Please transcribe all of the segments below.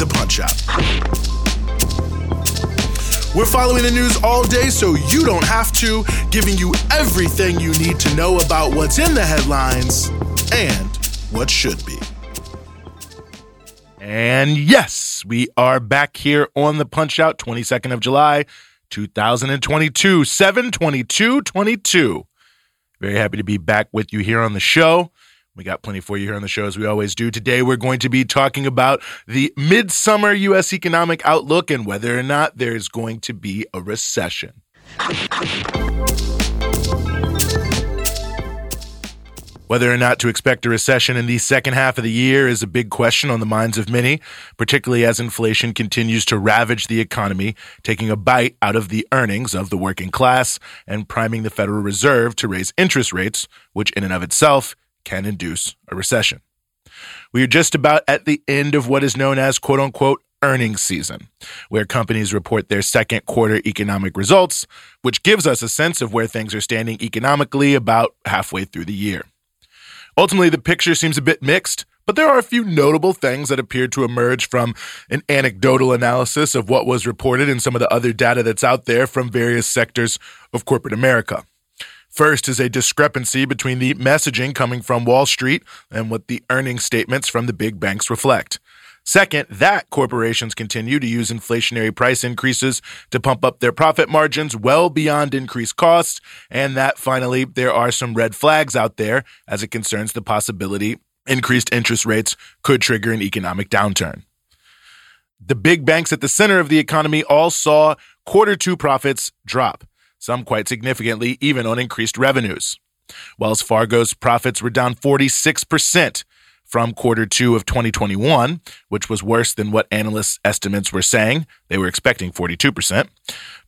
the Punch Out. We're following the news all day so you don't have to, giving you everything you need to know about what's in the headlines and what should be. And yes, we are back here on the Punch Out, 22nd of July, 2022, 722 22. Very happy to be back with you here on the show. We got plenty for you here on the show, as we always do. Today, we're going to be talking about the midsummer U.S. economic outlook and whether or not there's going to be a recession. Whether or not to expect a recession in the second half of the year is a big question on the minds of many, particularly as inflation continues to ravage the economy, taking a bite out of the earnings of the working class and priming the Federal Reserve to raise interest rates, which in and of itself can induce a recession. We are just about at the end of what is known as quote unquote earnings season, where companies report their second quarter economic results, which gives us a sense of where things are standing economically about halfway through the year. Ultimately, the picture seems a bit mixed, but there are a few notable things that appear to emerge from an anecdotal analysis of what was reported in some of the other data that's out there from various sectors of corporate America. First is a discrepancy between the messaging coming from Wall Street and what the earnings statements from the big banks reflect. Second, that corporations continue to use inflationary price increases to pump up their profit margins well beyond increased costs. And that finally, there are some red flags out there as it concerns the possibility increased interest rates could trigger an economic downturn. The big banks at the center of the economy all saw quarter two profits drop, some quite significantly, even on increased revenues. Wells Fargo's profits were down 46% from quarter two of 2021, which was worse than what analysts' estimates were saying. They were expecting 42%.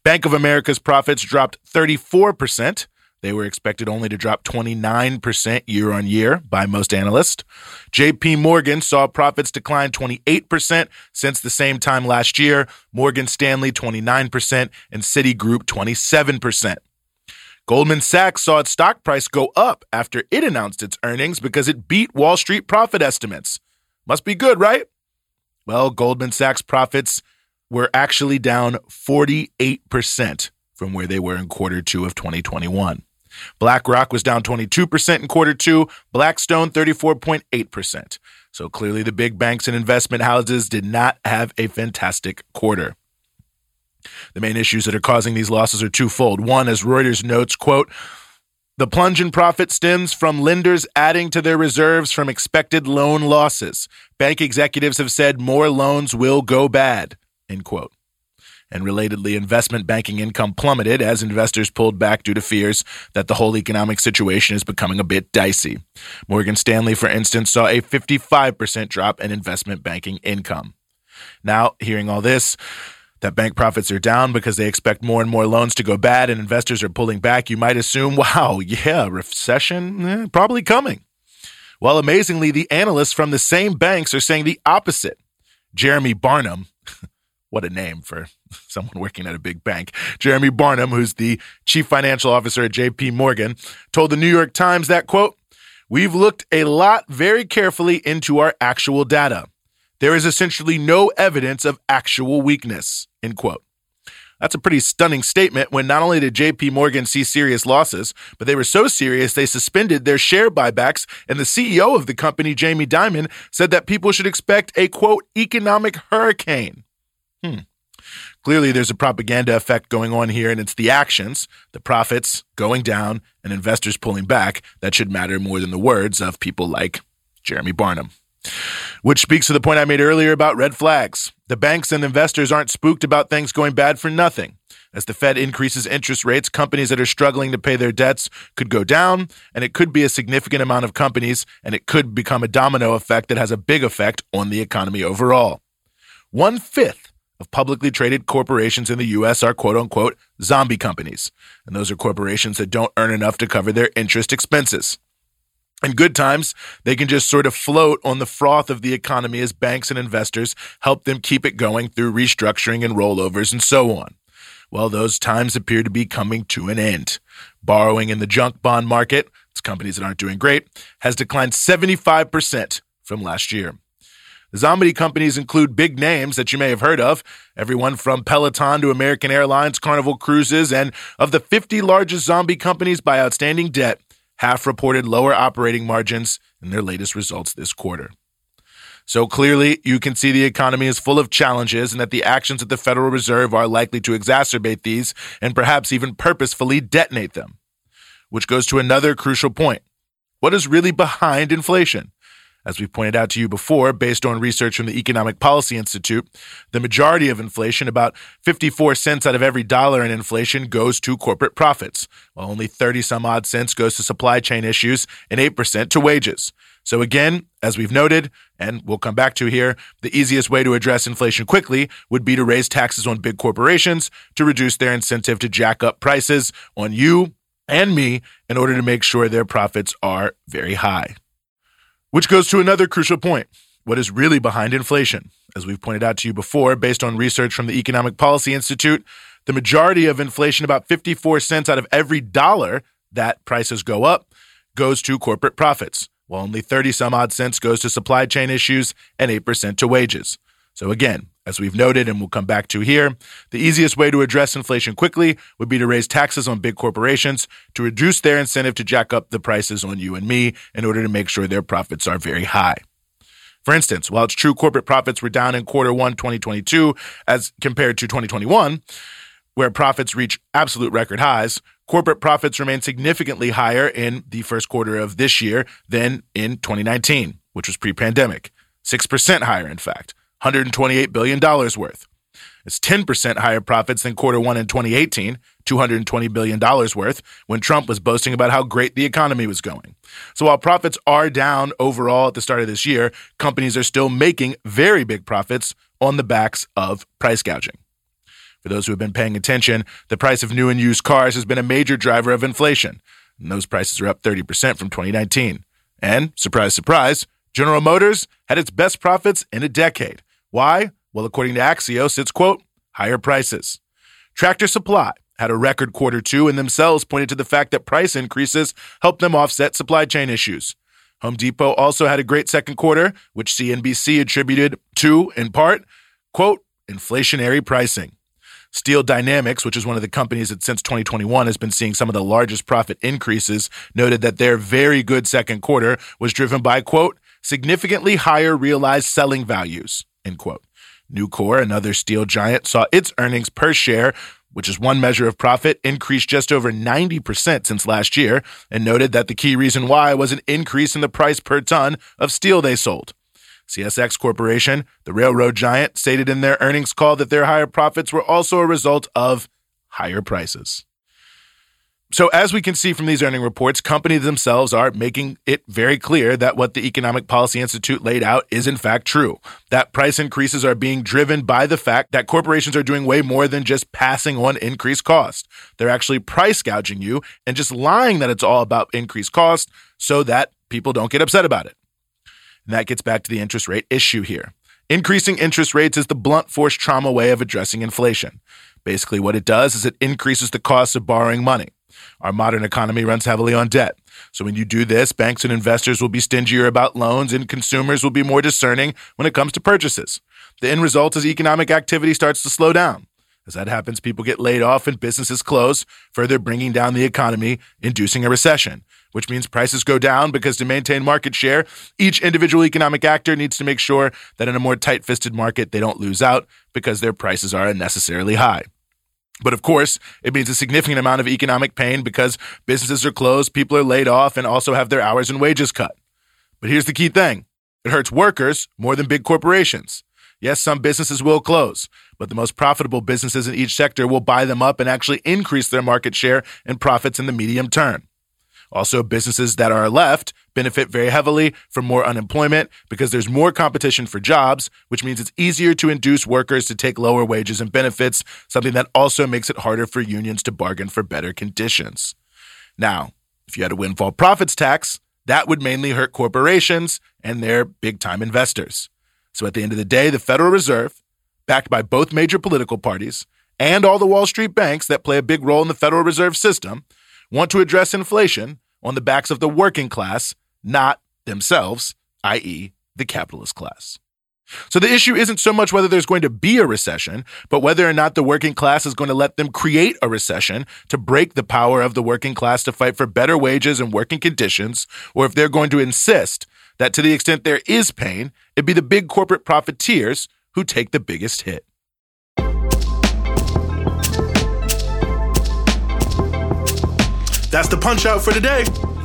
Bank of America's profits dropped 34%. They were expected only to drop 29% year on year by most analysts. JP Morgan saw profits decline 28% since the same time last year, Morgan Stanley 29%, and Citigroup 27%. Goldman Sachs saw its stock price go up after it announced its earnings because it beat Wall Street profit estimates. Must be good, right? Well, Goldman Sachs profits were actually down 48% from where they were in quarter two of 2021. BlackRock was down 22% in quarter two, Blackstone 34.8%. So clearly, the big banks and investment houses did not have a fantastic quarter. The main issues that are causing these losses are twofold. One, as Reuters notes, quote, the plunge in profit stems from lenders adding to their reserves from expected loan losses. Bank executives have said more loans will go bad, end quote. And relatedly, investment banking income plummeted as investors pulled back due to fears that the whole economic situation is becoming a bit dicey. Morgan Stanley, for instance, saw a 55% drop in investment banking income. Now, hearing all this, that bank profits are down because they expect more and more loans to go bad and investors are pulling back, you might assume, wow, yeah, recession eh, probably coming. Well, amazingly, the analysts from the same banks are saying the opposite. Jeremy Barnum, what a name for someone working at a big bank. Jeremy Barnum, who's the chief financial officer at JP Morgan, told the New York Times that, quote, We've looked a lot very carefully into our actual data. There is essentially no evidence of actual weakness, end quote. That's a pretty stunning statement when not only did JP Morgan see serious losses, but they were so serious they suspended their share buybacks, and the CEO of the company, Jamie Dimon, said that people should expect a quote, economic hurricane. Hmm. Clearly, there's a propaganda effect going on here, and it's the actions, the profits going down, and investors pulling back that should matter more than the words of people like Jeremy Barnum. Which speaks to the point I made earlier about red flags. The banks and investors aren't spooked about things going bad for nothing. As the Fed increases interest rates, companies that are struggling to pay their debts could go down, and it could be a significant amount of companies, and it could become a domino effect that has a big effect on the economy overall. one fifth of publicly traded corporations in the U.S. are quote unquote zombie companies. And those are corporations that don't earn enough to cover their interest expenses. In good times, they can just sort of float on the froth of the economy as banks and investors help them keep it going through restructuring and rollovers and so on. Well, those times appear to be coming to an end. Borrowing in the junk bond market, it's companies that aren't doing great, has declined 75% from last year. Zombie companies include big names that you may have heard of, everyone from Peloton to American Airlines, Carnival Cruises, and of the 50 largest zombie companies by outstanding debt, half reported lower operating margins in their latest results this quarter. So clearly, you can see the economy is full of challenges and that the actions of the Federal Reserve are likely to exacerbate these and perhaps even purposefully detonate them. Which goes to another crucial point. What is really behind inflation? As we pointed out to you before, based on research from the Economic Policy Institute, the majority of inflation, about 54 cents out of every dollar in inflation, goes to corporate profits, while only 30 some odd cents goes to supply chain issues and 8% to wages. So, again, as we've noted, and we'll come back to here, the easiest way to address inflation quickly would be to raise taxes on big corporations to reduce their incentive to jack up prices on you and me in order to make sure their profits are very high. Which goes to another crucial point what is really behind inflation. As we've pointed out to you before, based on research from the Economic Policy Institute, the majority of inflation, about 54 cents out of every dollar that prices go up, goes to corporate profits, while only 30 some odd cents goes to supply chain issues and 8% to wages. So again, as we've noted and we'll come back to here, the easiest way to address inflation quickly would be to raise taxes on big corporations to reduce their incentive to jack up the prices on you and me in order to make sure their profits are very high. For instance, while it's true corporate profits were down in quarter one 2022 as compared to 2021, where profits reach absolute record highs, corporate profits remain significantly higher in the first quarter of this year than in 2019, which was pre pandemic. 6% higher, in fact. $128 billion worth. It's 10% higher profits than quarter one in 2018, $220 billion worth, when Trump was boasting about how great the economy was going. So while profits are down overall at the start of this year, companies are still making very big profits on the backs of price gouging. For those who have been paying attention, the price of new and used cars has been a major driver of inflation, and those prices are up 30% from 2019. And, surprise, surprise, General Motors had its best profits in a decade. Why? Well, according to Axios, it's quote, higher prices. Tractor Supply had a record quarter two and themselves pointed to the fact that price increases helped them offset supply chain issues. Home Depot also had a great second quarter, which CNBC attributed to, in part, quote, inflationary pricing. Steel Dynamics, which is one of the companies that since 2021 has been seeing some of the largest profit increases, noted that their very good second quarter was driven by, quote, significantly higher realized selling values. End quote. Nucor, another steel giant, saw its earnings per share, which is one measure of profit, increase just over 90% since last year, and noted that the key reason why was an increase in the price per ton of steel they sold. CSX Corporation, the railroad giant, stated in their earnings call that their higher profits were also a result of higher prices. So, as we can see from these earning reports, companies themselves are making it very clear that what the Economic Policy Institute laid out is in fact true. That price increases are being driven by the fact that corporations are doing way more than just passing on increased cost. They're actually price gouging you and just lying that it's all about increased cost so that people don't get upset about it. And that gets back to the interest rate issue here. Increasing interest rates is the blunt force trauma way of addressing inflation. Basically, what it does is it increases the cost of borrowing money. Our modern economy runs heavily on debt. So when you do this, banks and investors will be stingier about loans and consumers will be more discerning when it comes to purchases. The end result is economic activity starts to slow down. As that happens, people get laid off and businesses close, further bringing down the economy, inducing a recession, which means prices go down because to maintain market share, each individual economic actor needs to make sure that in a more tight fisted market, they don't lose out because their prices are unnecessarily high. But of course, it means a significant amount of economic pain because businesses are closed, people are laid off, and also have their hours and wages cut. But here's the key thing it hurts workers more than big corporations. Yes, some businesses will close, but the most profitable businesses in each sector will buy them up and actually increase their market share and profits in the medium term. Also, businesses that are left benefit very heavily from more unemployment because there's more competition for jobs, which means it's easier to induce workers to take lower wages and benefits, something that also makes it harder for unions to bargain for better conditions. Now, if you had a windfall profits tax, that would mainly hurt corporations and their big time investors. So at the end of the day, the Federal Reserve, backed by both major political parties and all the Wall Street banks that play a big role in the Federal Reserve System, want to address inflation on the backs of the working class, not themselves, i.e., the capitalist class. So the issue isn't so much whether there's going to be a recession, but whether or not the working class is going to let them create a recession to break the power of the working class to fight for better wages and working conditions, or if they're going to insist that to the extent there is pain, it be the big corporate profiteers who take the biggest hit. That's the punch out for today.